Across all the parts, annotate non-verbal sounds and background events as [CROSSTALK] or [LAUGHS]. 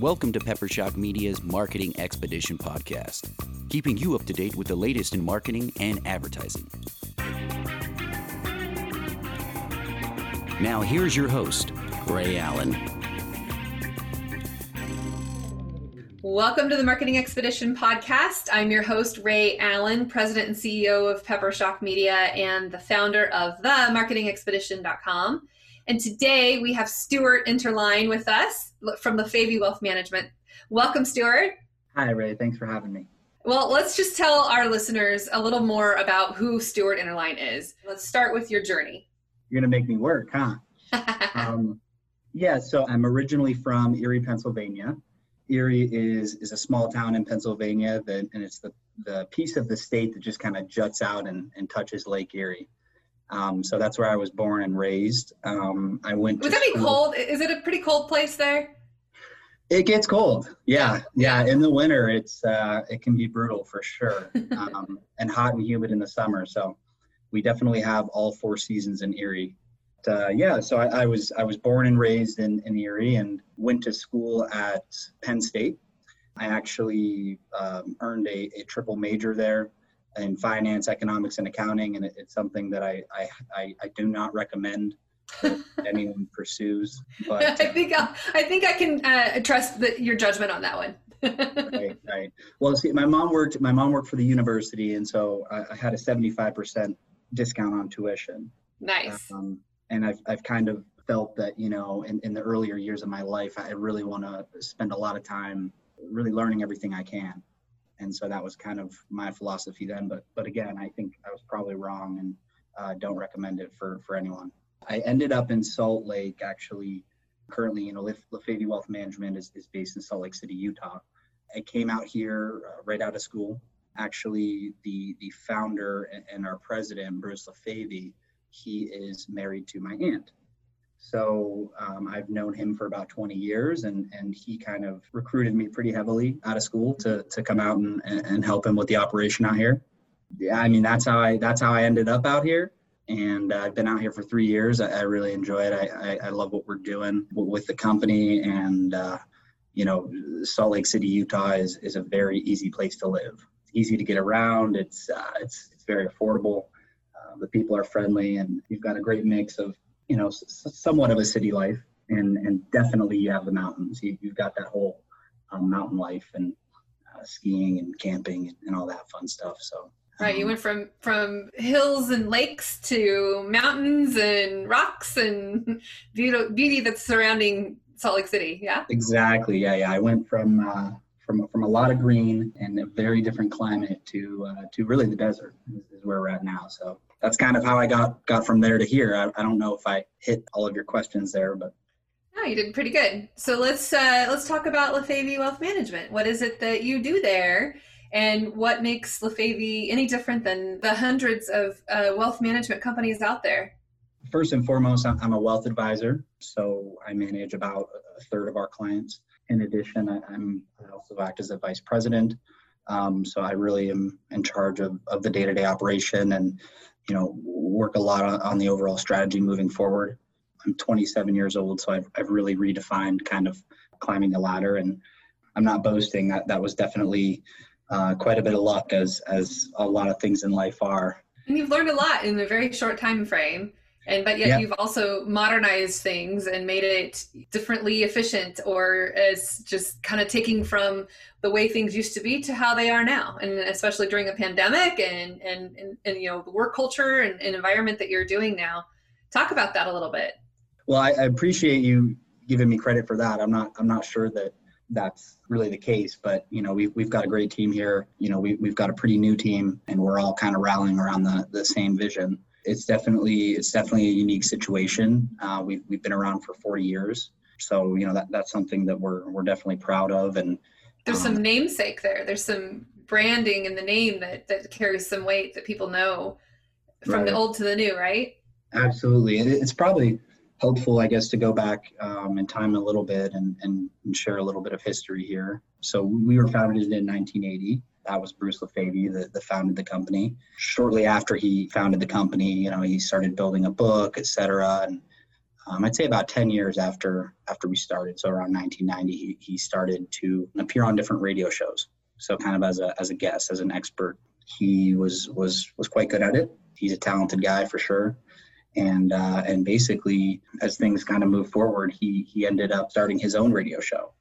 Welcome to PepperShock Media's Marketing Expedition podcast, keeping you up to date with the latest in marketing and advertising. Now, here's your host, Ray Allen. Welcome to the Marketing Expedition podcast. I'm your host, Ray Allen, President and CEO of PepperShock Media and the founder of the marketingexpedition.com. And today we have Stuart Enterline with us from Lefavi Wealth Management. Welcome, Stuart. Hi, Ray. Thanks for having me. Well, let's just tell our listeners a little more about who Stuart Enterline is. Let's start with your journey. You're going to make me work, huh? [LAUGHS] um, yeah, so I'm originally from Erie, Pennsylvania. Erie is is a small town in Pennsylvania, that, and it's the, the piece of the state that just kind of juts out and, and touches Lake Erie. Um, so that's where I was born and raised. Um, I went. Would that be cold? Is it a pretty cold place there? It gets cold. Yeah, yeah. In the winter, it's uh, it can be brutal for sure, [LAUGHS] um, and hot and humid in the summer. So we definitely have all four seasons in Erie. Uh, yeah, so I, I, was I was born and raised in, in Erie and went to school at Penn State. I actually um, earned a, a triple major there in finance, economics, and accounting, and it, it's something that I, I, I, I do not recommend [LAUGHS] anyone pursues. But I think I, I think I can uh, trust the, your judgment on that one. [LAUGHS] right, right. Well, see, my mom worked. My mom worked for the university, and so I, I had a seventy-five percent discount on tuition. Nice. Um, and I've I've kind of felt that you know in, in the earlier years of my life, I really want to spend a lot of time really learning everything I can and so that was kind of my philosophy then. But but again, I think I was probably wrong, and uh, don't recommend it for for anyone. I ended up in Salt Lake actually. Currently, you know, Lefavi Wealth Management is, is based in Salt Lake City, Utah. I came out here uh, right out of school. Actually, the the founder and, our president, Bruce Lefavi, he is married to my aunt. So um, I've known him for about 20 years, and, and he kind of recruited me pretty heavily out of school to, to come out and, and help him with the operation out here. Yeah, I mean that's how I that's how I ended up out here, and uh, I've been out here for three years. I, I really enjoy it. I, I, I, love what we're doing with the company, and uh, you know, Salt Lake City, Utah is is a very easy place to live. It's easy to get around. It's uh, it's it's very affordable. Uh, the people are friendly, and you've got a great mix of you know, somewhat of a city life, and and definitely you have the mountains. You, have got that whole um, mountain life and uh, skiing and camping and, and, all that fun stuff. So. Right, you um, went from from hills and lakes to mountains and rocks and [LAUGHS] beauty beauty that's surrounding Salt Lake City. Yeah. Exactly. Yeah, yeah. I went from uh, from from a lot of green and a very different climate to uh, to really the desert is, is where we're at now. So that's kind of how I got got from there to here. I, I don't know if I hit all of your questions there, but no, you did pretty good. So let's uh, let's talk about Lefavi Wealth Management. What is it that you do there, and what makes Lefavi any different than the hundreds of uh, wealth management companies out there? First and foremost, I'm a wealth advisor, so I manage about a third of our clients. In addition, I, am I also act as a vice president. Um, so I really am in charge of, of the day-to-day operation and you know work a lot on, on the overall strategy moving forward. I'm 27 years old, so I've, I've really redefined kind of climbing the ladder, and I'm not boasting. That that was definitely uh, quite a bit of luck, as as a lot of things in life are. And you've learned a lot in a very short time frame, and but yet yeah. you've also modernized things and made it differently efficient, or as just kind of taking from the way things used to be to how they are now. And especially during a pandemic and and and, and you know the work culture and, and, environment that you're doing now. Talk about that a little bit. Well I, I, appreciate you giving me credit for that. I'm not i'm not sure that that's really the case but you know we've, we've got a great team here. You know we, we've got a pretty new team and we're all kind of rallying around the, the same vision it's definitely it's definitely a unique situation uh, we've, we've been around for 40 years so you know that, that's something that we're, we're definitely proud of and there's some namesake there. There's some branding in the name that that carries some weight that people know from right. the old to the new, right? Absolutely. It's probably helpful, I guess, to go back um, in time a little bit and, and, and, share a little bit of history here. So we were founded in 1980. That was Bruce Lefavi that, that founded the company. Shortly after he founded the company, you know, he started building a book, et cetera. And um, I'd say about 10 years after after we started, so around 1990, he, he started to appear on different radio shows. So kind of as a as a guest, as an expert, he was was was quite good at it. He's a talented guy for sure. And uh, and basically, as things kind of moved forward, he he ended up starting his own radio show,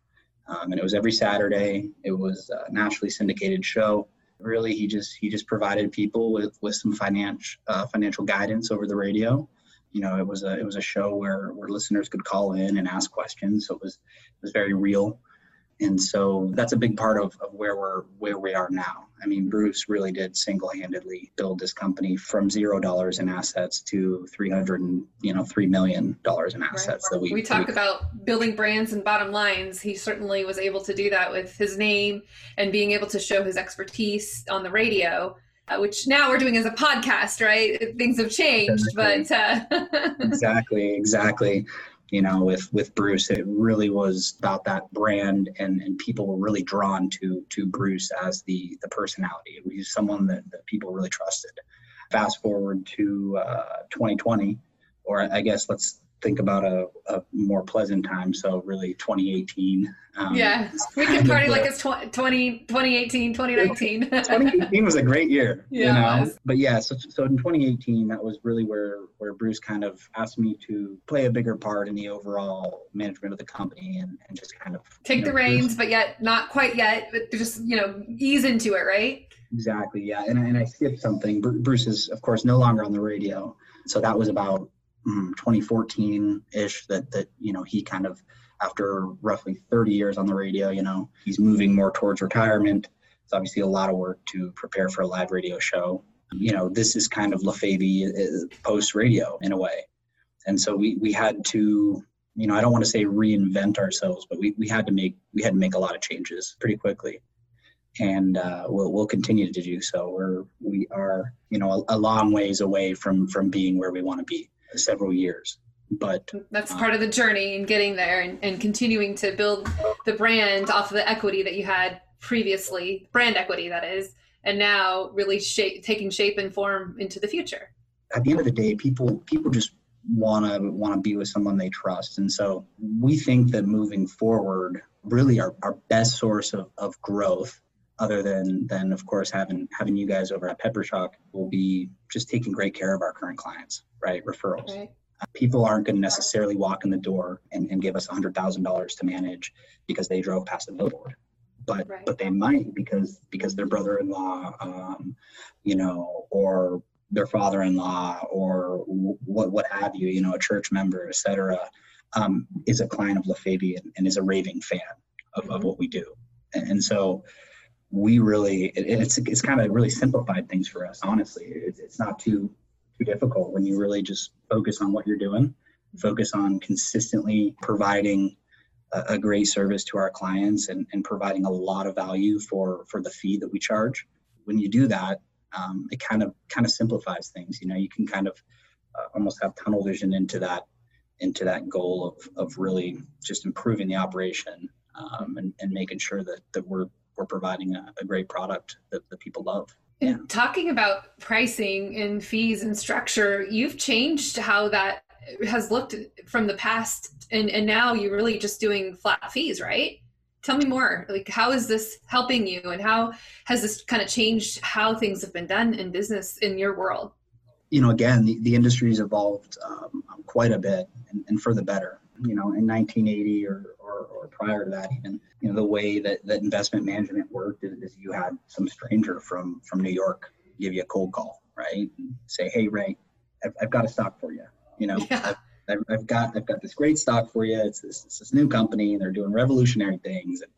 um, and it was every Saturday. It was a nationally syndicated show. Really, he just he just provided people with with some financial uh, financial guidance over the radio you know it was a it was a show where where listeners could call in and ask questions so it was it was very real and so that's a big part of, of where we're where we are now i mean bruce really did single-handedly build this company from zero dollars in assets to 300 and you know three million dollars in assets right. that we we talk we, about building brands and bottom lines he certainly was able to do that with his name and being able to show his expertise on the radio uh, which now we're doing as a podcast, right? Things have changed, but uh... [LAUGHS] exactly, exactly. You know, with with Bruce, it really was about that brand, and and people were really drawn to to Bruce as the the personality. He was someone that, that people really trusted. Fast forward to uh, 2020, or I guess let's think about a, a more pleasant time. So really 2018. Um, yeah, we can party like it's 20, 2018, 2019. [LAUGHS] 2018 was a great year. [LAUGHS] Yeah. You know? But yeah, so, so in 2018, that was really where, where Bruce kind of asked me to play a bigger part in the overall management of the company and, and just kind of take the know, reins, Bruce, but yet not quite yet, but just, you know, ease into it, right? Exactly. Yeah. And, and I skipped something. Bruce is, of course, no longer on the radio. So that was about 2014-ish that that you know he kind of after roughly 30 years on the radio you know he's moving more towards retirement. It's obviously a lot of work to prepare for a live radio show. You know this is kind of Lefavi uh, post radio in a way. And so we we had to you know i don't want to say reinvent ourselves but we, we had to make we had to make a lot of changes pretty quickly. And uh, we'll, we'll continue to do so. We're we are you know a, a long ways away from from being where we want to be several years. But that's uh, part of the journey and getting there and, and continuing to build the brand off of the equity that you had previously brand equity that is and now really shape, taking shape and form into the future. At the end of the day people people just want to want to be with someone they trust. And so we think that moving forward really our, our best source of, of growth other than than of course having having you guys over at PepperShock will be just taking great care of our current clients, right? Referrals. Okay. Uh, people aren't going to necessarily walk in the door and, and give us $100,000 to manage because they drove past a billboard. But right. but they might because because their brother-in-law, um, you know, or their father-in-law, or what what have you, you know, a church member, etc., um, is a client of Lefavi and, and is a raving fan of, mm-hmm. of what we do. And, and so we really it, it's it's kind of really simplified things for us honestly. It's, it's not too too difficult when you really just focus on what you're doing. Focus on consistently providing a, a great service to our clients and, and providing a lot of value for for the fee that we charge. When you do that um, it kind of kind of simplifies things you know you can kind of uh, almost have tunnel vision into that into that goal of, of really just improving the operation um, and, and making sure that, that we're we're providing a, a great product that, people love. Yeah. talking about pricing and fees and structure, you've changed how that has looked from the past, and, and now you're really just doing flat fees, right? Tell me more. Like, how is this helping you, and how has this kind of changed how things have been done in business in your world? You know, again, the, the industry's evolved um, quite a bit, and, and for the better. You know, in 1980 or or, or prior to that even you know the way that, that investment management worked is, is you had some stranger from from new york give you a cold call right and say hey ray i've, I've got a stock for you you know [LAUGHS] yeah. I've, I've, got I've got this great stock for you. It's this, it's this new company, and they're doing revolutionary things. And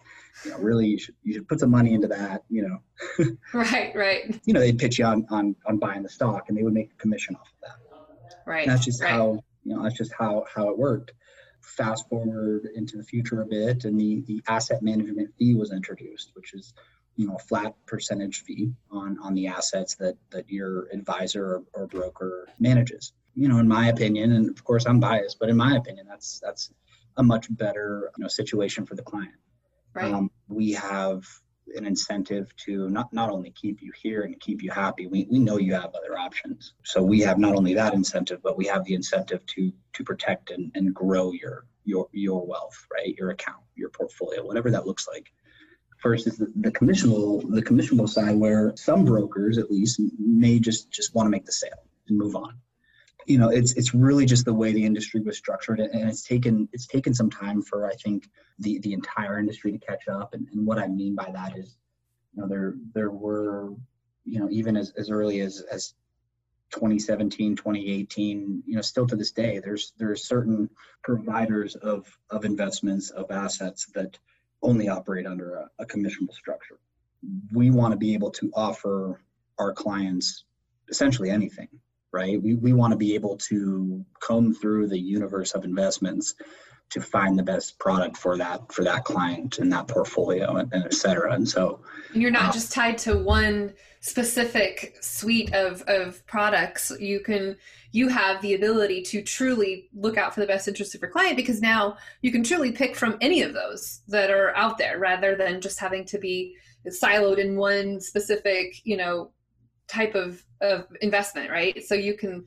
you know, really, you should you should put some money into that. You know, [LAUGHS] right, right. You know, they'd pitch you on on on buying the stock, and they would make a commission off of that. Right. And that's just right. how you know that's just how how it worked fast forward into the future a bit and the, the asset management fee was introduced, which is you know a flat percentage fee on on the assets that that your advisor or, or broker manages. You know, in my opinion, and of course I'm biased, but in my opinion, that's that's a much better you know situation for the client. Right. Um, we have an incentive to not, not only keep you here and keep you happy, we, we know you have other options. So we have not only that incentive, but we have the incentive to to protect and, and grow your your your wealth, right? Your account, your portfolio, whatever that looks like. First is the, the commissionable the commissionable side where some brokers at least may just just want to make the sale and move on you know it's it's really just the way the industry was structured and it's taken it's taken some time for i think the the entire industry to catch up and, and what i mean by that is you know there there were you know even as, as early as as 2017 2018 you know still to this day there's there's certain providers of of investments of assets that only operate under a, a commissionable structure. We want to be able to offer our clients essentially anything right? We, we want to be able to comb through the universe of investments to find the best product for that for that client and that portfolio and, and et cetera. And so you're not uh, just tied to one specific suite of, of products. You can you have the ability to truly look out for the best interest of your client because now you can truly pick from any of those that are out there rather than just having to be siloed in one specific, you know, type of, of investment, right? So you can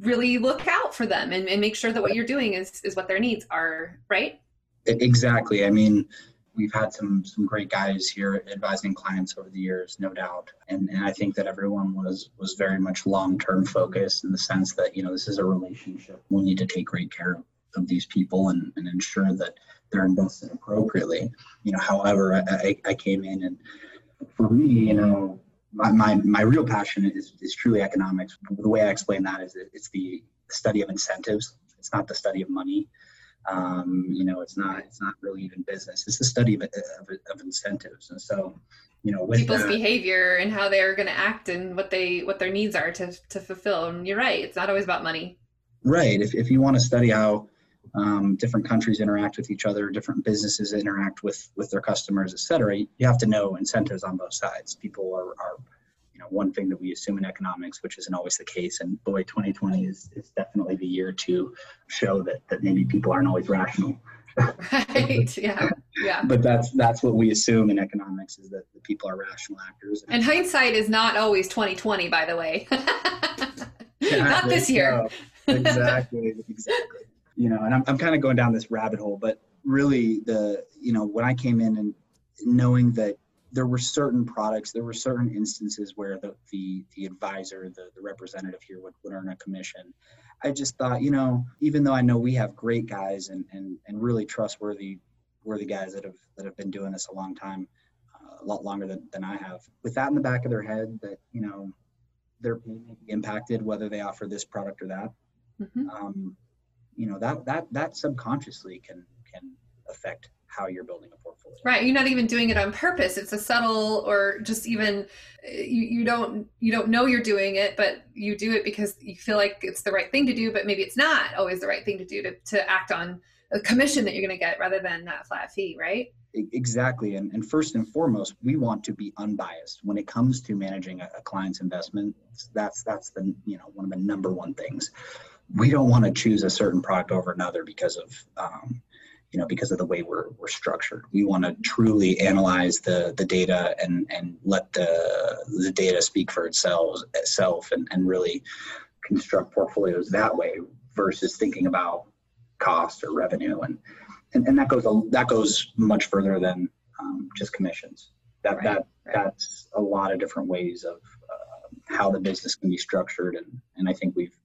really look out for them and, and make sure that what you're doing is, is what their needs are, right? Exactly. I mean, we've had some some great guys here advising clients over the years, no doubt. And and I think that everyone was was very much long term focused in the sense that you know this is a relationship. We'll need to take great care of these people and, and ensure that they're invested appropriately. You know, however, I, I came in and for me, you know, my, my, my real passion is, is truly economics. The way I explain that is it's the study of incentives. It's not the study of money. Um, you know, it's not it's not really even business. It's the study of, of, of incentives. And so, you know, people's that, behavior and how they're going to act and what they what their needs are to to fulfill. And you're right. It's not always about money. Right. If if you want to study how um, different countries interact with each other, different businesses interact with with their customers, et cetera. You have to know incentives on both sides. People are, are you know, one thing that we assume in economics, which isn't always the case. And boy, 2020 is, is definitely the year to show that that maybe people aren't always rational. [LAUGHS] right. Yeah. Yeah. but that's that's what we assume in economics is that the people are rational actors. And, hindsight is not always 2020, by the way. [LAUGHS] not this year. No, exactly. Exactly you know, and I'm, I'm kind of going down this rabbit hole, but really the, you know, when I came in and knowing that there were certain products, there were certain instances where the, the, the advisor, the, the representative here would, would earn a commission. I just thought, you know, even though I know we have great guys and, and, and really trustworthy, worthy guys that have, that have been doing this a long time, uh, a lot longer than, than I have, with that in the back of their head that, you know, they're being impacted whether they offer this product or that. Mm-hmm. Um, you know that that that subconsciously can can affect how you're building a portfolio. Right. You're not even doing it on purpose. It's a subtle or just even you, you don't you don't know you're doing it, but you do it because you feel like it's the right thing to do, but maybe it's not always the right thing to do to, to act on a commission that you're going to get rather than that flat fee, right? Exactly. And, and first and foremost, we want to be unbiased when it comes to managing a, a client's investment. That's that's the you know one of the number one things we don't want to choose a certain product over another because of um, you know because of the way we're, we're structured. We want to truly analyze the the data and and let the the data speak for itself itself and, and really construct portfolios that way versus thinking about cost or revenue. And and, and that goes that goes much further than um, just commissions. That right. that that's a lot of different ways of uh, how the business can be structured. And and I think we've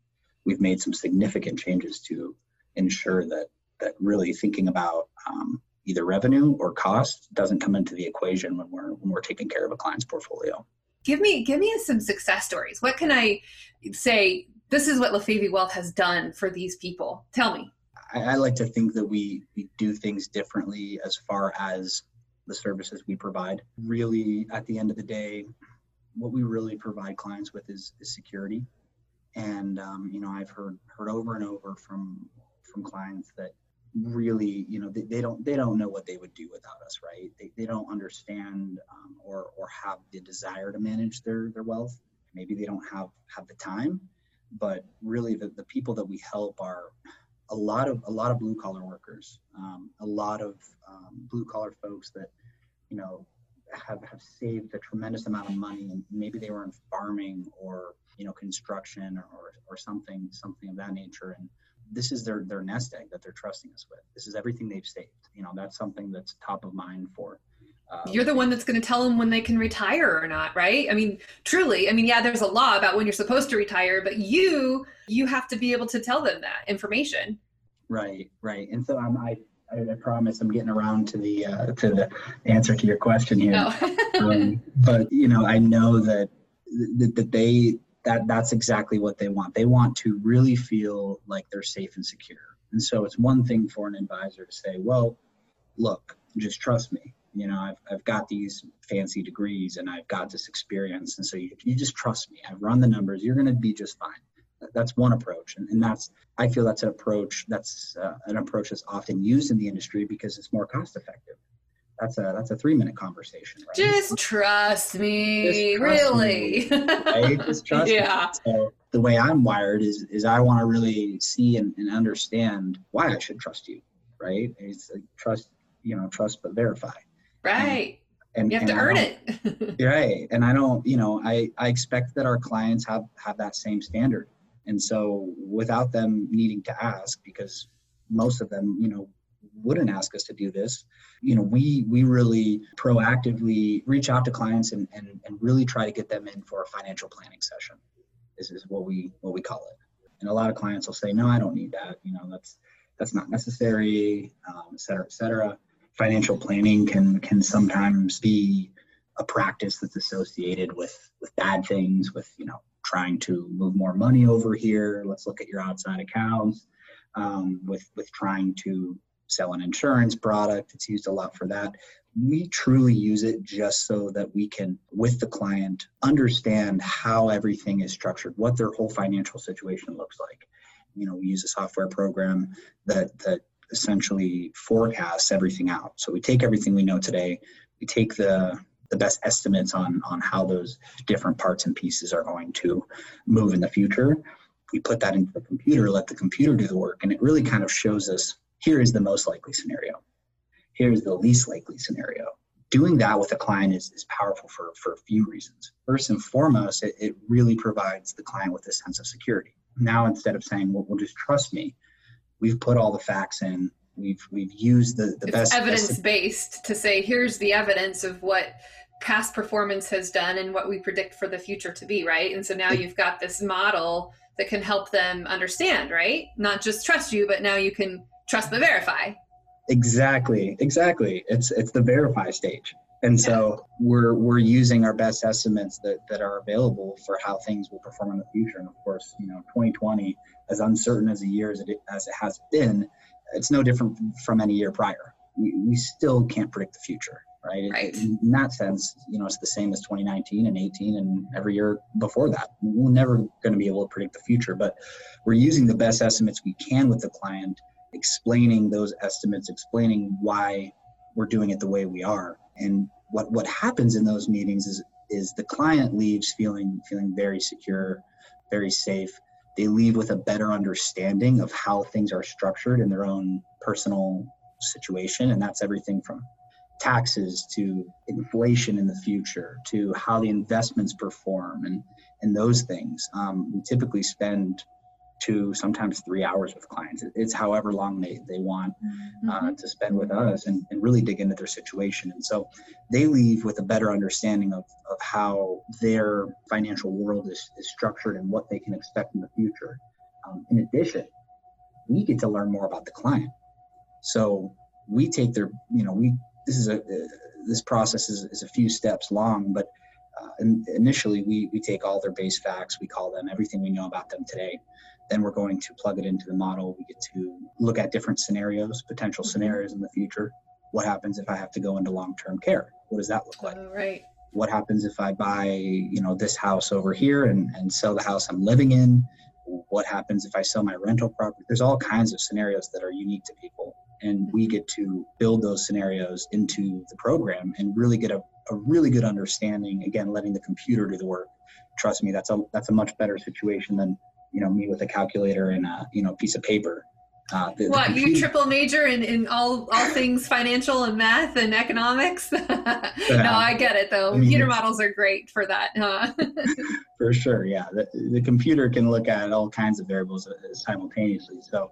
we've made some significant changes to ensure that that really thinking about um, either revenue or cost doesn't come into the equation when we're when we're taking care of a client's portfolio. Give me give me some success stories. What can I say? This is what Lefavi Wealth has done for these people. Tell me. I, I like to think that we we do things differently as far as the services we provide. Really, at the end of the day, what we really provide clients with is, is security and um, you know i've heard heard over and over from from clients that really you know they, they don't they don't know what they would do without us right? They, they don't understand um, or or have the desire to manage their their wealth. Maybe they don't have have the time but really the, the people that we help are a lot of a lot of blue collar workers um, a lot of um, blue collar folks that you know have, have saved a tremendous amount of money and maybe they were in farming or you know construction or, or something something of that nature. And this is their their nest egg that they're trusting us with. This is everything they've saved. You know that's something that's top of mind for uh, you're the one that's going to tell them when they can retire or not right? I mean truly i mean yeah there's a law about when you're supposed to retire but you you have to be able to tell them that information. Right right. And so um, i I, promise I'm getting around to the uh, to the answer to your question here. Oh. [LAUGHS] um, but you know, I know that, that that they that that's exactly what they want. They want to really feel like they're safe and secure. And so it's one thing for an advisor to say, "Well, look, just trust me you know I've, I've got these fancy degrees and i've got this experience and so you, you just trust me i've run the numbers you're going to be just fine that's one approach and, and that's i feel that's an approach that's uh, an approach that's often used in the industry because it's more cost effective that's a that's a three minute conversation right? just trust me just trust really me, right? just [LAUGHS] trust yeah me. so the way i'm wired is is i want to really see and, and understand why i should trust you right it's like trust you know trust but verify Right. And, you have and to earn it. [LAUGHS] right. And I don't, you know, I, I expect that our clients have, have that same standard. And so without them needing to ask, because most of them, you know, wouldn't ask us to do this, you know, we we really proactively reach out to clients and, and, and really try to get them in for a financial planning session. This is what we what we call it. And a lot of clients will say, no, I don't need that. You know, that's that's not necessary, um, et cetera, et cetera financial planning can can sometimes be a practice that's associated with with bad things with you know trying to move more money over here. Let's look at your outside accounts um, with with trying to sell an insurance product. It's used a lot for that. We truly use it just so that we can with the client understand how everything is structured what their whole financial situation looks like. You know we use a software program that that essentially forecasts everything out. So we take everything we know today, we take the the best estimates on on how those different parts and pieces are going to move in the future. We put that into the computer, let the computer do the work, and it really kind of shows us here is the most likely scenario. Here's the least likely scenario. Doing that with a client is, is powerful for, for a few reasons. First and foremost, it, it really provides the client with a sense of security. Now, instead of saying, well, well just trust me, we've put all the facts in we've we've used the the it's best evidence based to say here's the evidence of what past performance has done and what we predict for the future to be right? And so now you've got this model that can help them understand right? Not just trust you but now you can trust the verify. Exactly exactly. It's it's the verify stage. And so we're we're using our best estimates that, that are available for how things will perform in the future. And of course you know 2020 as uncertain as a year as it, as it has been it's no different from any year prior. We, we still can't predict the future right, right. in that sense you know it's the same as 2019 and 18 and every year before that we're never going to be able to predict the future but we're using the best estimates we can with the client explaining those estimates explaining why we're doing it the way we are and what what happens in those meetings is is the client leaves feeling feeling very secure, very safe. They leave with a better understanding of how things are structured in their own personal situation, and that's everything from taxes to inflation in the future to how the investments perform and and those things. Um, we typically spend two, sometimes three hours with clients. It's however long they, they want uh, mm-hmm. to spend with us and, and really dig into their situation. And so they leave with a better understanding of, of how their financial world is, is structured and what they can expect in the future. Um, in addition, we get to learn more about the client. So we take their, you know, we, this is a, uh, this process is, is a few steps long, but uh, initially we, we take all their base facts, we call them everything we know about them today. Then we're going to plug it into the model. We get to look at different scenarios, potential mm-hmm. scenarios in the future. What happens if I have to go into long-term care? What does that look like? Oh, right. What happens if I buy, you know, this house over here and, and sell the house I'm living in? What happens if I sell my rental property? There's all kinds of scenarios that are unique to people. And we get to build those scenarios into the program and really get a, a really good understanding, again, letting the computer do the work trust me, that's a that's a much better situation than you know me with a calculator and a you know piece of paper Uh, the, what the you triple major in, in all all things financial and math and economics? [LAUGHS] no, I get it though. Computer models are great for that. Huh? [LAUGHS] for sure, yeah. The, the computer can look at all kinds of variables uh, simultaneously. So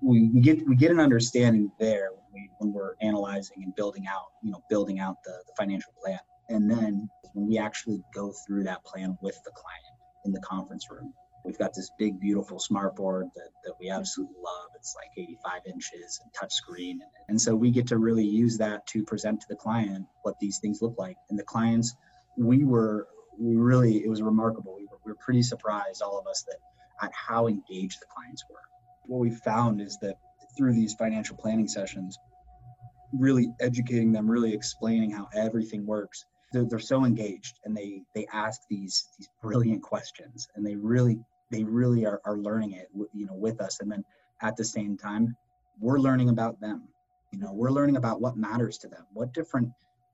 we, we get we get an understanding there when, we, when we're analyzing and building out, you know, building out the, the financial plan. And then when we actually go through that plan with the client in the conference room, We've got this big, beautiful smart board that, that we absolutely love. It's like 85 inches and touch screen. And, and so we get to really use that to present to the client what these things look like. And the clients, we were, we really, it was remarkable. We were, we were pretty surprised, all of us, that at how engaged the clients were. What we found is that through these financial planning sessions, really educating them, really explaining how everything works, they're, they're so engaged and they they ask these these brilliant questions and they really they really are, are learning it you know with us. And then at the same time we're learning about them. You know we're learning about what matters to them what different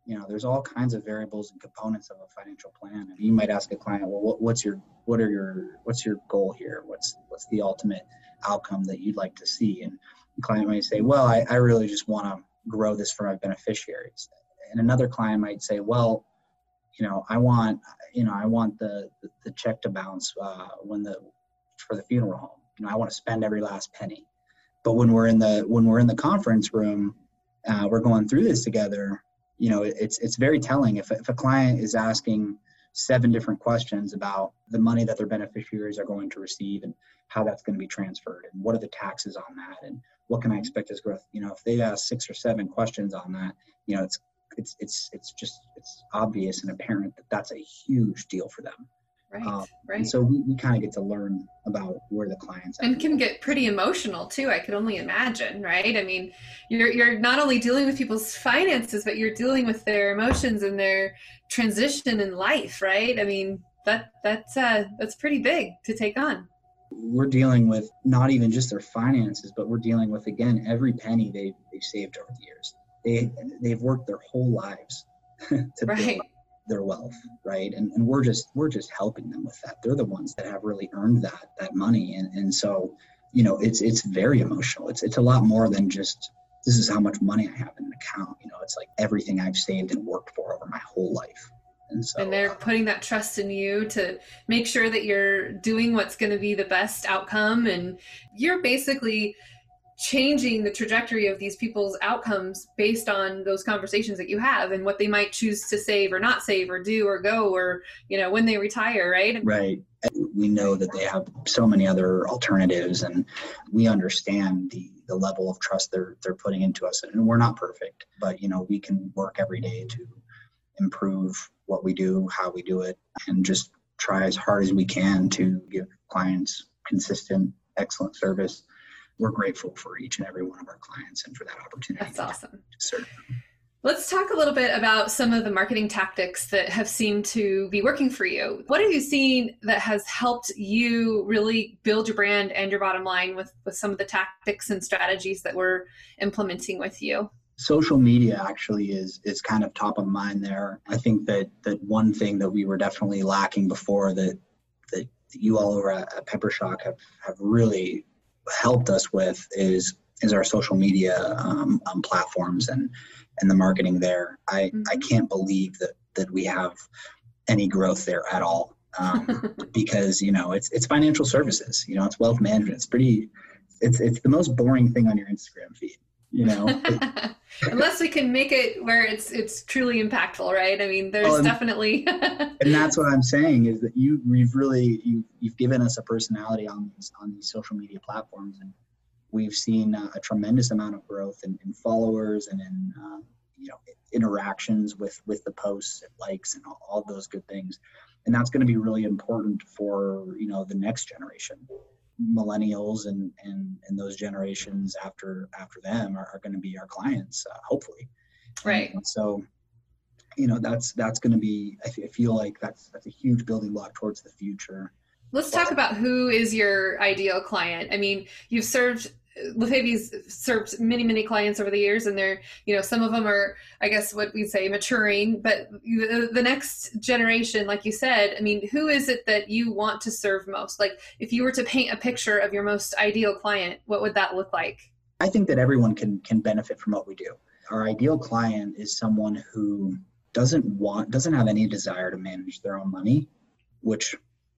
you know there's all kinds of variables and components of a financial plan. And you might ask a client well what, what's your what are your what's your goal here? What's what's the ultimate outcome that you'd like to see. And the client might say well i, I really just want to grow this for my beneficiaries. And another client might say well you know i want you know i want the the, the check to bounce uh, when the for the funeral home. You know i want to spend every last penny. But when we're in the when we're in the conference room uh, we're going through this together you know it's it's very telling. If, if a client is asking seven different questions about the money that their beneficiaries are going to receive and how that's going to be transferred and what are the taxes on that and what can i mm-hmm. expect as growth you know if they ask six or seven questions on that you know it's it's it's it's just it's obvious and apparent that that's a huge deal for them. Right, um, right. And so we, we kind of get to learn about where the clients and can get pretty emotional too. I could only imagine, right? I mean, you're you're not only dealing with people's finances, but you're dealing with their emotions and their transition in life, right? I mean, that that's uh, that's pretty big to take on. We're dealing with not even just their finances, but we're dealing with again every penny they've, they've saved over the years they they've worked their whole lives [LAUGHS] to right. build their wealth right? And, and we're just we're just helping them with that. They're the ones that have really earned that that money. And and so you know it's it's very emotional. It's it's a lot more than just this is how much money i have in an account. You know it's like everything i've saved and worked for over my whole life. And, so, and they're putting that trust in you to make sure that you're doing what's going to be the best outcome. And you're basically changing the trajectory of these people's outcomes based on those conversations that you have and what they might choose to save or not save or do or go or you know when they retire right? Right. We know that they have so many other alternatives and we understand the the level of trust they're they're putting into us and we're not perfect but you know we can work every day to improve what we do how we do it and just try as hard as we can to give clients consistent excellent service we're grateful for each and every one of our clients and for that opportunity. That's awesome. Let's talk a little bit about some of the marketing tactics that have seemed to be working for you. What have you seen that has helped you really build your brand and your bottom line with, with some of the tactics and strategies that we're implementing with you? social media actually is is kind of top of mind there. I think that that one thing that we were definitely lacking before that that you all over at PepperShock have have really helped us with is is our social media um, um, platforms and and the marketing there. I mm-hmm. I can't believe that that we have any growth there at all um, [LAUGHS] because you know it's it's financial services. You know it's wealth management. It's pretty. It's it's the most boring thing on your Instagram feed. You know, [LAUGHS] unless we can make it where it's it's truly impactful, right? I mean, there's well, and, definitely. [LAUGHS] and that's what I'm saying is that you you've really you've, you've given us a personality on these on these social media platforms, and we've seen a, a tremendous amount of growth in, in followers and in um, you know interactions with with the posts and likes and all, all those good things, and that's going to be really important for you know the next generation millennials and and and those generations after after them are, are going to be our clients uh, hopefully. Right. and so you know that's that's going to be I, f- I feel like that's that's a huge building block towards the future. Let's talk about who is your ideal client. I mean you've served Lefavi's served many, many clients over the years, and they're, you know, some of them are, I guess, what we'd say maturing. But the, the next generation, like you said, I mean, who is it that you want to serve most? Like, if you were to paint a picture of your most ideal client, what would that look like? I think that everyone can can benefit from what we do. Our ideal client is someone who doesn't want, doesn't have any desire to manage their own money, which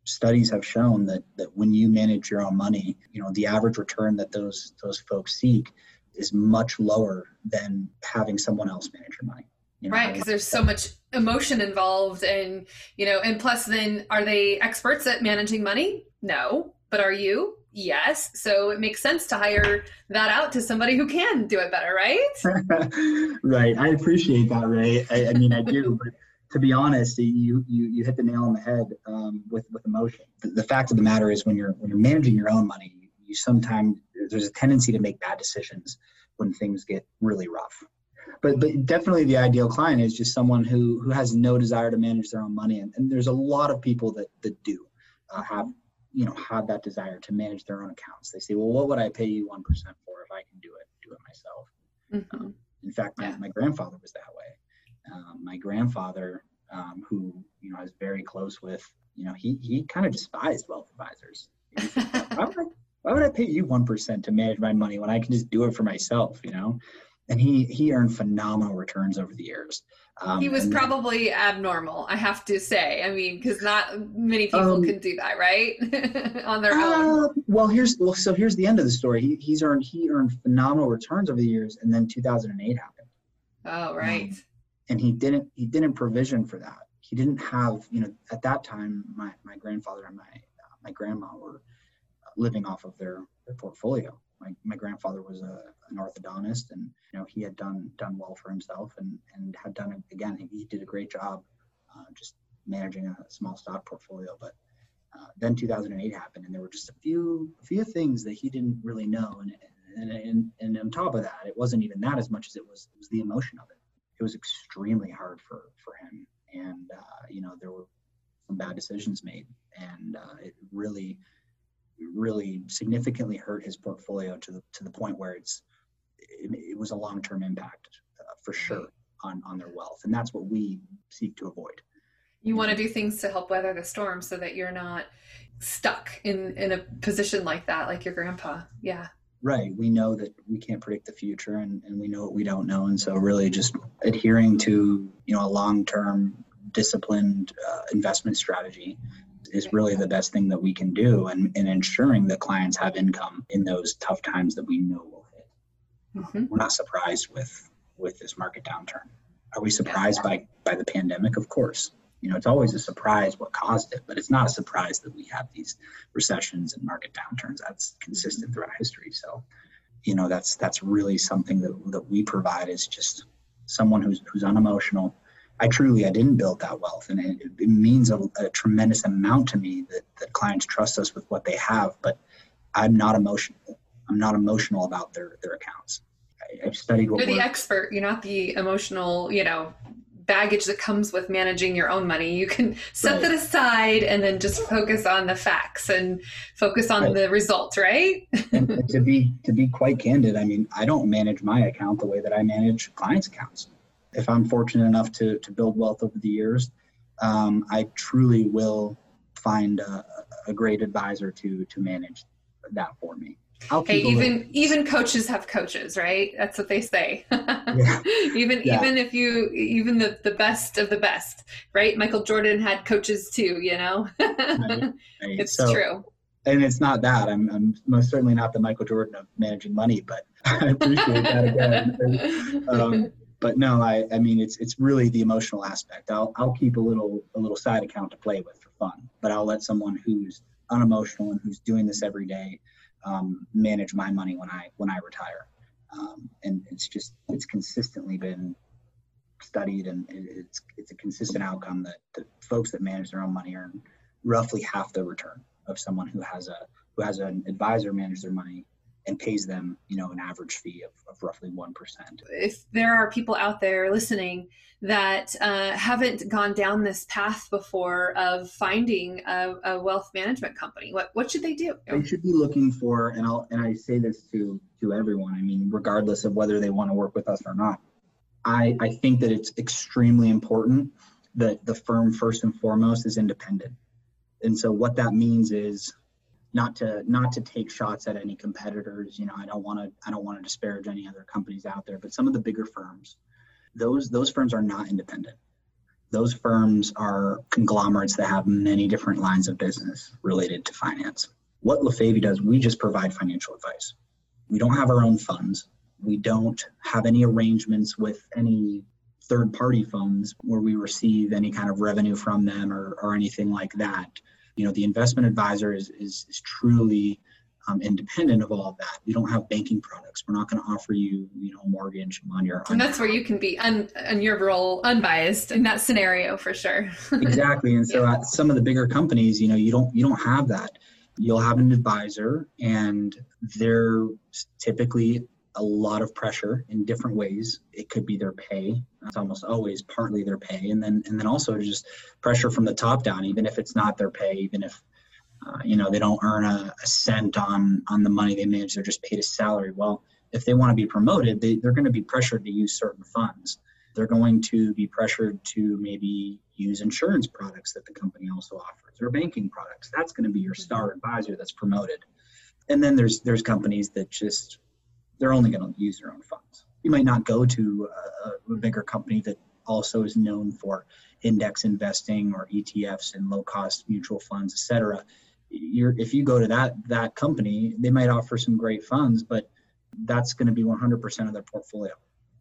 studies have shown that that when you manage your own money, you know, the average return that those those folks seek is much lower than having someone else manage your money. You know, right, because there's so much emotion involved, and you know, and plus, then are they experts at managing money? No, but are you? Yes. So it makes sense to hire that out to somebody who can do it better, right? [LAUGHS] right. I appreciate that, Ray. I, I mean, I do, but to be honest, you you you hit the nail on the head um, with with emotion. The, the, fact of the matter is, when you're when you're managing your own money, you, you sometimes there's a tendency to make bad decisions when things get really rough. But but definitely the ideal client is just someone who who has no desire to manage their own money, and, and there's a lot of people that that do uh, have you know have that desire to manage their own accounts. They say, well, what would I pay you one percent for if I can do it do it myself? Mm-hmm. Um, in fact, my, yeah. my grandfather was that way um, my grandfather, um, who you know I was very close with, you know, he he kind of despised wealth advisors. why, would I, why would I pay you one percent to manage my money when I can just do it for myself? You know, and he he earned phenomenal returns over the years. Um, he was probably abnormal, I have to say. I mean, because not many people um, can do that, right, [LAUGHS] on their uh, own. Well, here's well, so here's the end of the story. He he's earned he earned phenomenal returns over the years, and then 2008 happened. Oh, right. Um, and he didn't he didn't provision for that. He didn't have you know at that time my, my grandfather and my uh, my grandma were living off of their, their portfolio. My, my grandfather was a, an orthodontist and you know he had done done well for himself and and had done again. He, he did a great job uh, just managing a small stock portfolio but uh, then 2008 happened and there were just a few a few things that he didn't really know. And and, and and on top of that it wasn't even that as much as it was it was the emotion of it it was extremely hard for for him, and uh, you know there were some bad decisions made, and uh, it really really significantly hurt his portfolio to the to the point where it's it, it was a long term impact uh, for sure on on their wealth, and that's what we seek to avoid. You want to do things to help weather the storm so that you're not stuck in in a position like that, like your grandpa. Yeah right. We know that we can't predict the future and, and we know what we don't know. And so really just adhering to you know a long-term disciplined uh, investment strategy is really the best thing that we can do and, and ensuring that clients have income in those tough times that we know will hit. Mm-hmm. we're not surprised with with this market downturn. Are we surprised by by the pandemic? Of course you know, it's always a surprise what caused it, but it's not a surprise that we have these recessions and market downturns. That's consistent throughout history. So, you know, that's that's really something that, that we provide is just someone who's who's unemotional. I truly I didn't build that wealth, and it, it means a, a, tremendous amount to me that that clients trust us with what they have. But I'm not emotional. I'm not emotional about their their accounts. I, have studied. What You're the expert. You're not the emotional. You know, baggage that comes with managing your own money. You can set right. that aside and then just focus on the facts and focus on right. the results, right? [LAUGHS] and to be to be quite candid, I mean, I don't manage my account the way that I manage clients' accounts. If I'm fortunate enough to to build wealth over the years, um, I truly will find a, a great advisor to to manage that for me hey, even even coaches have coaches, right? That's what they say. [LAUGHS] yeah. even yeah. even if you even the the best of the best, right? Michael Jordan had coaches too, you know. [LAUGHS] right. Right. It's so, true. And it's not that I'm I'm most certainly not the Michael Jordan of managing money, but [LAUGHS] I appreciate that again. um, but no, I I mean it's it's really the emotional aspect. I'll I'll keep a little a little side account to play with for fun, but I'll let someone who's unemotional and who's doing this every day um, manage my money when I when I retire. Um, and it's just it's consistently been studied and it's it's a consistent outcome that the folks that manage their own money earn roughly half the return of someone who has a who has an advisor manage their money and pays them, you know, an average fee of, of roughly 1%. If there are people out there listening that uh, haven't gone down this path before of finding a, a, wealth management company, what, what should they do? They should be looking for, and I'll, and I say this to, to everyone, I mean, regardless of whether they want to work with us or not, I, I think that it's extremely important that the firm first and foremost is independent. And so what that means is not to not to take shots at any competitors you know i don't want to i don't want to disparage any other companies out there but some of the bigger firms those those firms are not independent. Those firms are conglomerates that have many different lines of business related to finance. What Lefavi does we just provide financial advice. We don't have our own funds. We don't have any arrangements with any third party funds where we receive any kind of revenue from them or, or anything like that you know the investment advisor is is, is truly um, independent of all of that. We don't have banking products. We're not going to offer you, you know, a mortgage on your. And that's where you can be un, on your role unbiased in that scenario for sure. [LAUGHS] exactly, and so yeah. at some of the bigger companies, you know, you don't you don't have that. You'll have an advisor, and they're typically a lot of pressure in different ways. It could be their pay. It's almost always partly their pay, and then and then also just pressure from the top down. Even if it's not their pay, even if uh, you know they don't earn a, a, cent on on the money they manage, they're just paid a salary. Well, if they want to be promoted, they, they're going to be pressured to use certain funds. They're going to be pressured to maybe use insurance products that the company also offers or banking products. That's going to be your star advisor that's promoted. And then there's there's companies that just they're only going to use their own funds. You might not go to a, a bigger company that also is known for index investing or ETFs and low cost mutual funds, et cetera. You're, if you go to that that company, they might offer some great funds, but that's going to be 100% of their portfolio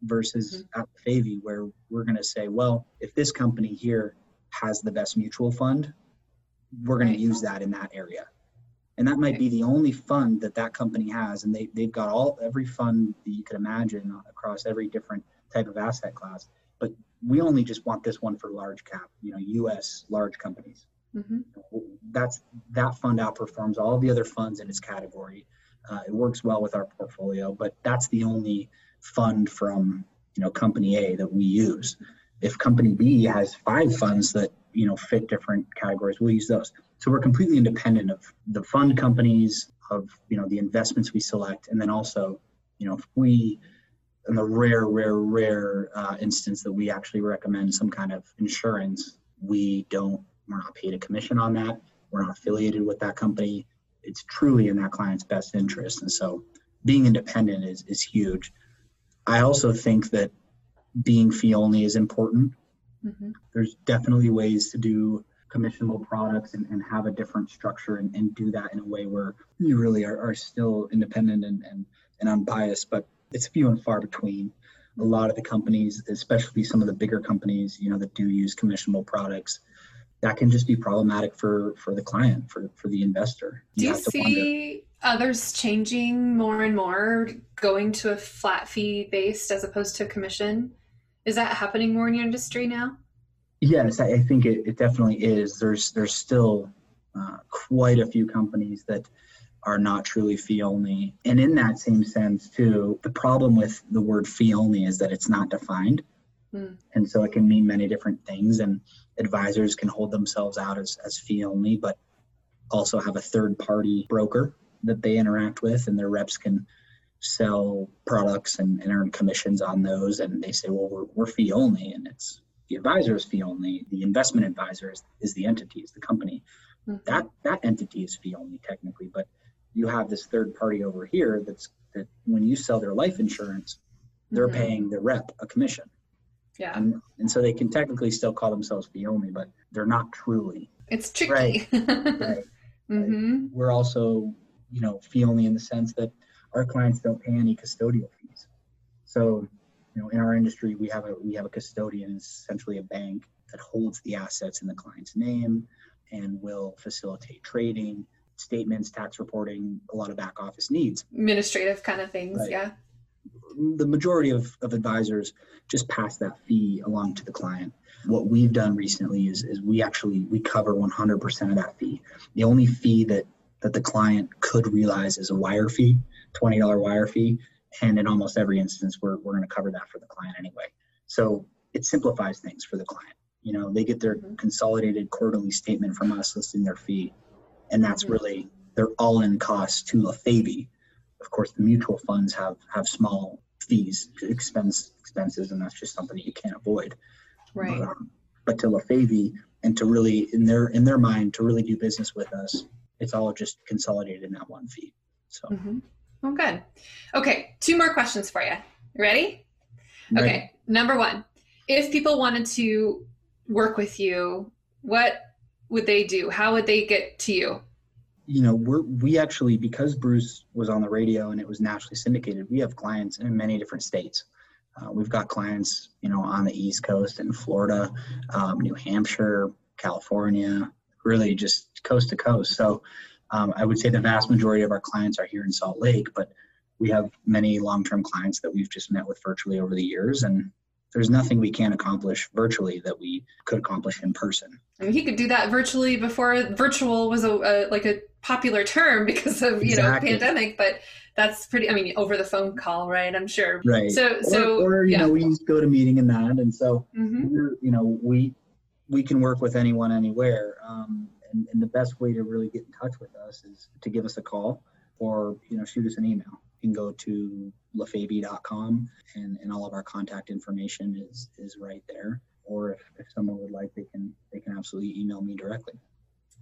versus mm-hmm. at Favy where we're going to say, well, if this company here has the best mutual fund, we're going to use that in that area and that might be the only fund that that company has and they, they've got all every fund that you could imagine across every different type of asset class. But we only just want this one for large cap you know us large companies. Mm-hmm. that's that fund outperforms all the other funds in its category. Uh, it works well with our portfolio but that's the only fund from you know company a that we use. If company b has five funds that you know fit different categories we'll use those so we're completely independent of the fund companies, of you know the investments we select, and then also, you know, if we, in the rare, rare, rare uh, instance that we actually recommend some kind of insurance, we don't, we're not paid a commission on that. We're not affiliated with that company. It's truly in that client's best interest, and so being independent is is huge. I also think that being fee only is important. Mm-hmm. There's definitely ways to do commissionable products and, and have a different structure and, and do that in a way where you really are, are still independent and, and, and unbiased, but it's few and far between. A lot of the companies, especially some of the bigger companies, you know, that do use commissionable products, that can just be problematic for for the client, for for the investor. You do you see wonder. others changing more and more, going to a flat fee based as opposed to commission? Is that happening more in your industry now? Yes, I, I think it, it definitely is. There's there's still uh, quite a few companies that are not truly fee only. And in that same sense, too, the problem with the word fee only is that it's not defined. Mm. And so it can mean many different things. And advisors can hold themselves out as, as fee only, but also have a third party broker that they interact with, and their reps can sell products and, and earn commissions on those. And they say, well, we're, we're fee only. And it's the advisor is fee only. The investment advisor is, is the entity, is the company. Mm-hmm. That that entity is fee only technically, but you have this third party over here that's that when you sell their life insurance, they're mm-hmm. paying the rep a commission. Yeah. And, and so they can technically still call themselves fee only, but they're not truly. It's tricky. Right. [LAUGHS] right. Mm-hmm. We're also, you know, fee only in the sense that our clients don't pay any custodial fees. So you know, in our industry, we have a we have a custodian, essentially a bank that holds the assets in the client's name and will facilitate trading, statements, tax reporting, a lot of back office needs, administrative kind of things. Right. Yeah. The majority of, of advisors just pass that fee along to the client. What we've done recently is, is we actually we cover 100% of that fee. The only fee that that the client could realize is a wire fee $20 wire fee. And in almost every instance, we're, we're going to cover that for the client anyway. So it simplifies things for the client. You know, they get their mm-hmm. consolidated quarterly statement from us listing their fee. And that's mm-hmm. really their all in cost to Lefavi. Of course, the mutual funds have, have small fees, expense expenses, and that's just something that you can't avoid. Right. But, um, but to Lefavi and to really in their in their mind to really do business with us, it's all just consolidated in that one fee. So. Mm-hmm. Oh, good. Okay, two more questions for you. Ready? ready? Okay, number one, if people wanted to work with you, what would they do? How would they get to you? You know, we're we actually because Bruce was on the radio and it was nationally syndicated. We have clients in many different states. Uh, we've got clients, you know, on the East Coast in Florida, um, New Hampshire, California, really just coast to coast. So um, I would say the vast majority of our clients are here in Salt Lake, but we have many long-term clients that we've just met with virtually over the years, and there's nothing we can't accomplish virtually that we could accomplish in person. I mean, he could do that virtually before virtual was a, a like a popular term [LAUGHS] because of you exactly. know pandemic, but that's pretty. I mean, over the phone call, right? I'm sure. Right. So, so or, you yeah. know, we used GoToMeeting and that, and so mm-hmm. you know, we we can work with anyone anywhere. Um, and, and the best way to really get in touch with us is to give us a call or you know shoot us an email. You can go to lefavi.com and, and all of our contact information is is right there. Or if, if someone would like, they can they can absolutely email me directly.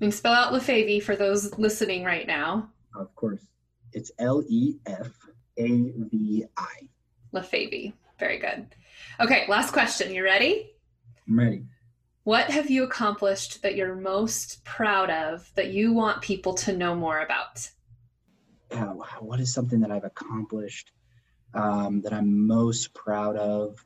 You spell out Lefavi for those listening right now. Of course. It's L E F A V I. Lefavi. Very good. Okay, last question. You ready? I'm ready. What have you accomplished that you're most proud of that you want people to know more about? Uh, what is something that I've accomplished um, that I'm most proud of?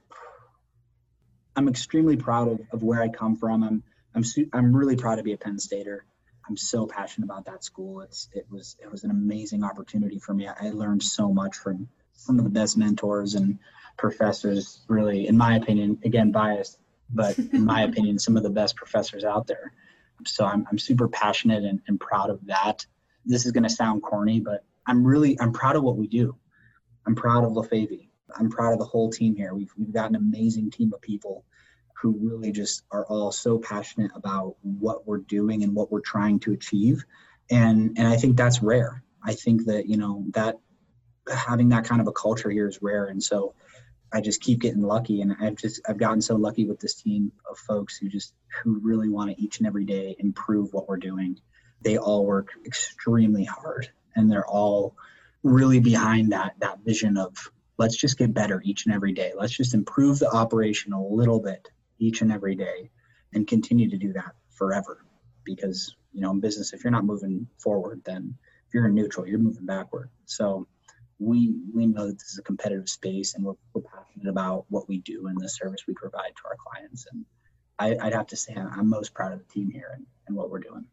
I'm extremely proud of, of where I come from. I'm I'm su- I'm really proud to be a Penn Stater. I'm so passionate about that school. It's it was it was an amazing opportunity for me. I, I learned so much from some of the best mentors and professors. Really, in my opinion, again biased, but in my opinion, some of the best professors out there. So I'm, I'm super passionate and, and proud of that. This is going to sound corny, but I'm really, I'm proud of what we do. I'm proud of Lefavi. I'm proud of the whole team here. We've, we've got an amazing team of people who really just are all so passionate about what we're doing and what we're trying to achieve. And, and I think that's rare. I think that, you know, that having that kind of a culture here is rare. And so I just keep getting lucky, and I've just I've gotten so lucky with this team of folks who just who really want to each and every day improve what we're doing. They all work extremely hard, and they're all really behind that that vision of let's just get better each and every day. Let's just improve the operation a little bit each and every day, and continue to do that forever. Because you know, in business, if you're not moving forward, then if you're in neutral, you're moving backward. So we we know that this is a competitive space and we're, we're passionate about what we do and the service we provide to our clients. And I, would have to say i'm most proud of the team here and, and what we're doing.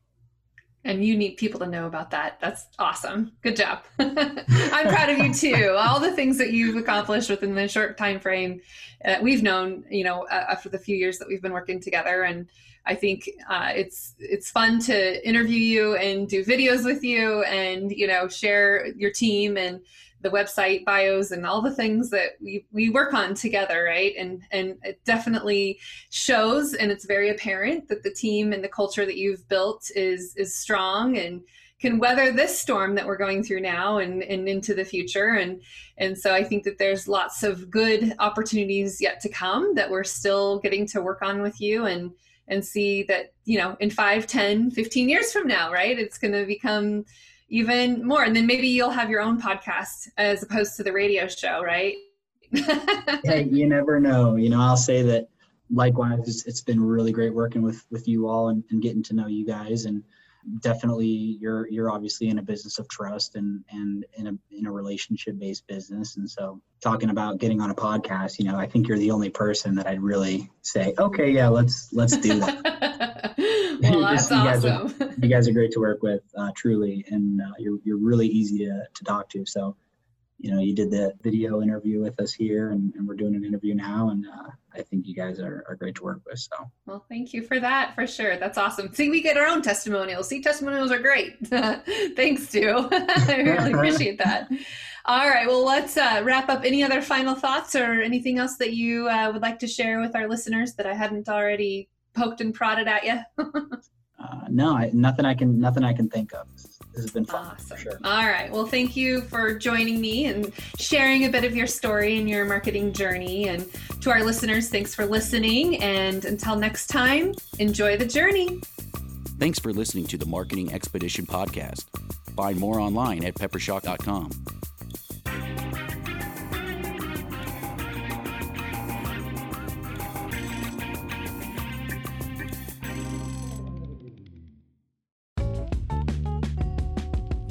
And you need people to know about that. That's awesome. Good job. [LAUGHS] I'm proud of you too. All the things that you've accomplished within the short time frame uh, we've known you know uh, after the few years that we've been working together. And I think uh, it's it's fun to interview you and do videos with you and you know share your team and the website bios and all the things that we, we work on together right? And and it definitely shows and it's very apparent that the team and the culture that you've built is is strong and can weather this storm that we're going through now and, and into the future. And and so i think that there's lots of good opportunities yet to come that we're still getting to work on with you and and see that you know in 5 10 15 years from now right? It's going to become even more. And then maybe you'll have your own podcast as opposed to the radio show, right? [LAUGHS] hey, you never know. You know, I'll say that likewise, it's been really great working with with you all and, and getting to know you guys. And definitely, you're you're obviously in a business of trust and and in a in a relationship based business. And so, talking about getting on a podcast, you know, I think you're the only person that I'd really say, okay, yeah, let's let's do that. [LAUGHS] [LAUGHS] well, that's you guys awesome. Are, you guys are great to work with, uh, truly, and uh, you're you're really easy to, to talk to. So, you know, you did the video interview with us here, and, and we're doing an interview now, and uh, I think you guys are, are great to work with. So, well, thank you for that, for sure. That's awesome. See, we get our own testimonials. See, testimonials are great. [LAUGHS] Thanks, Stu. [LAUGHS] I really appreciate that. All right. Well, let's uh, wrap up. Any other final thoughts or anything else that you uh, would like to share with our listeners that I hadn't already poked and prodded at you? [LAUGHS] uh, no, I, nothing I can nothing I can think of. This, has been fun. Awesome. Sure. All right. Well, thank you for joining me and sharing a bit of your story and your marketing journey. And to our listeners, thanks for listening. And until next time, enjoy the journey. Thanks for listening to the Marketing Expedition podcast. Find more online at peppershock.com.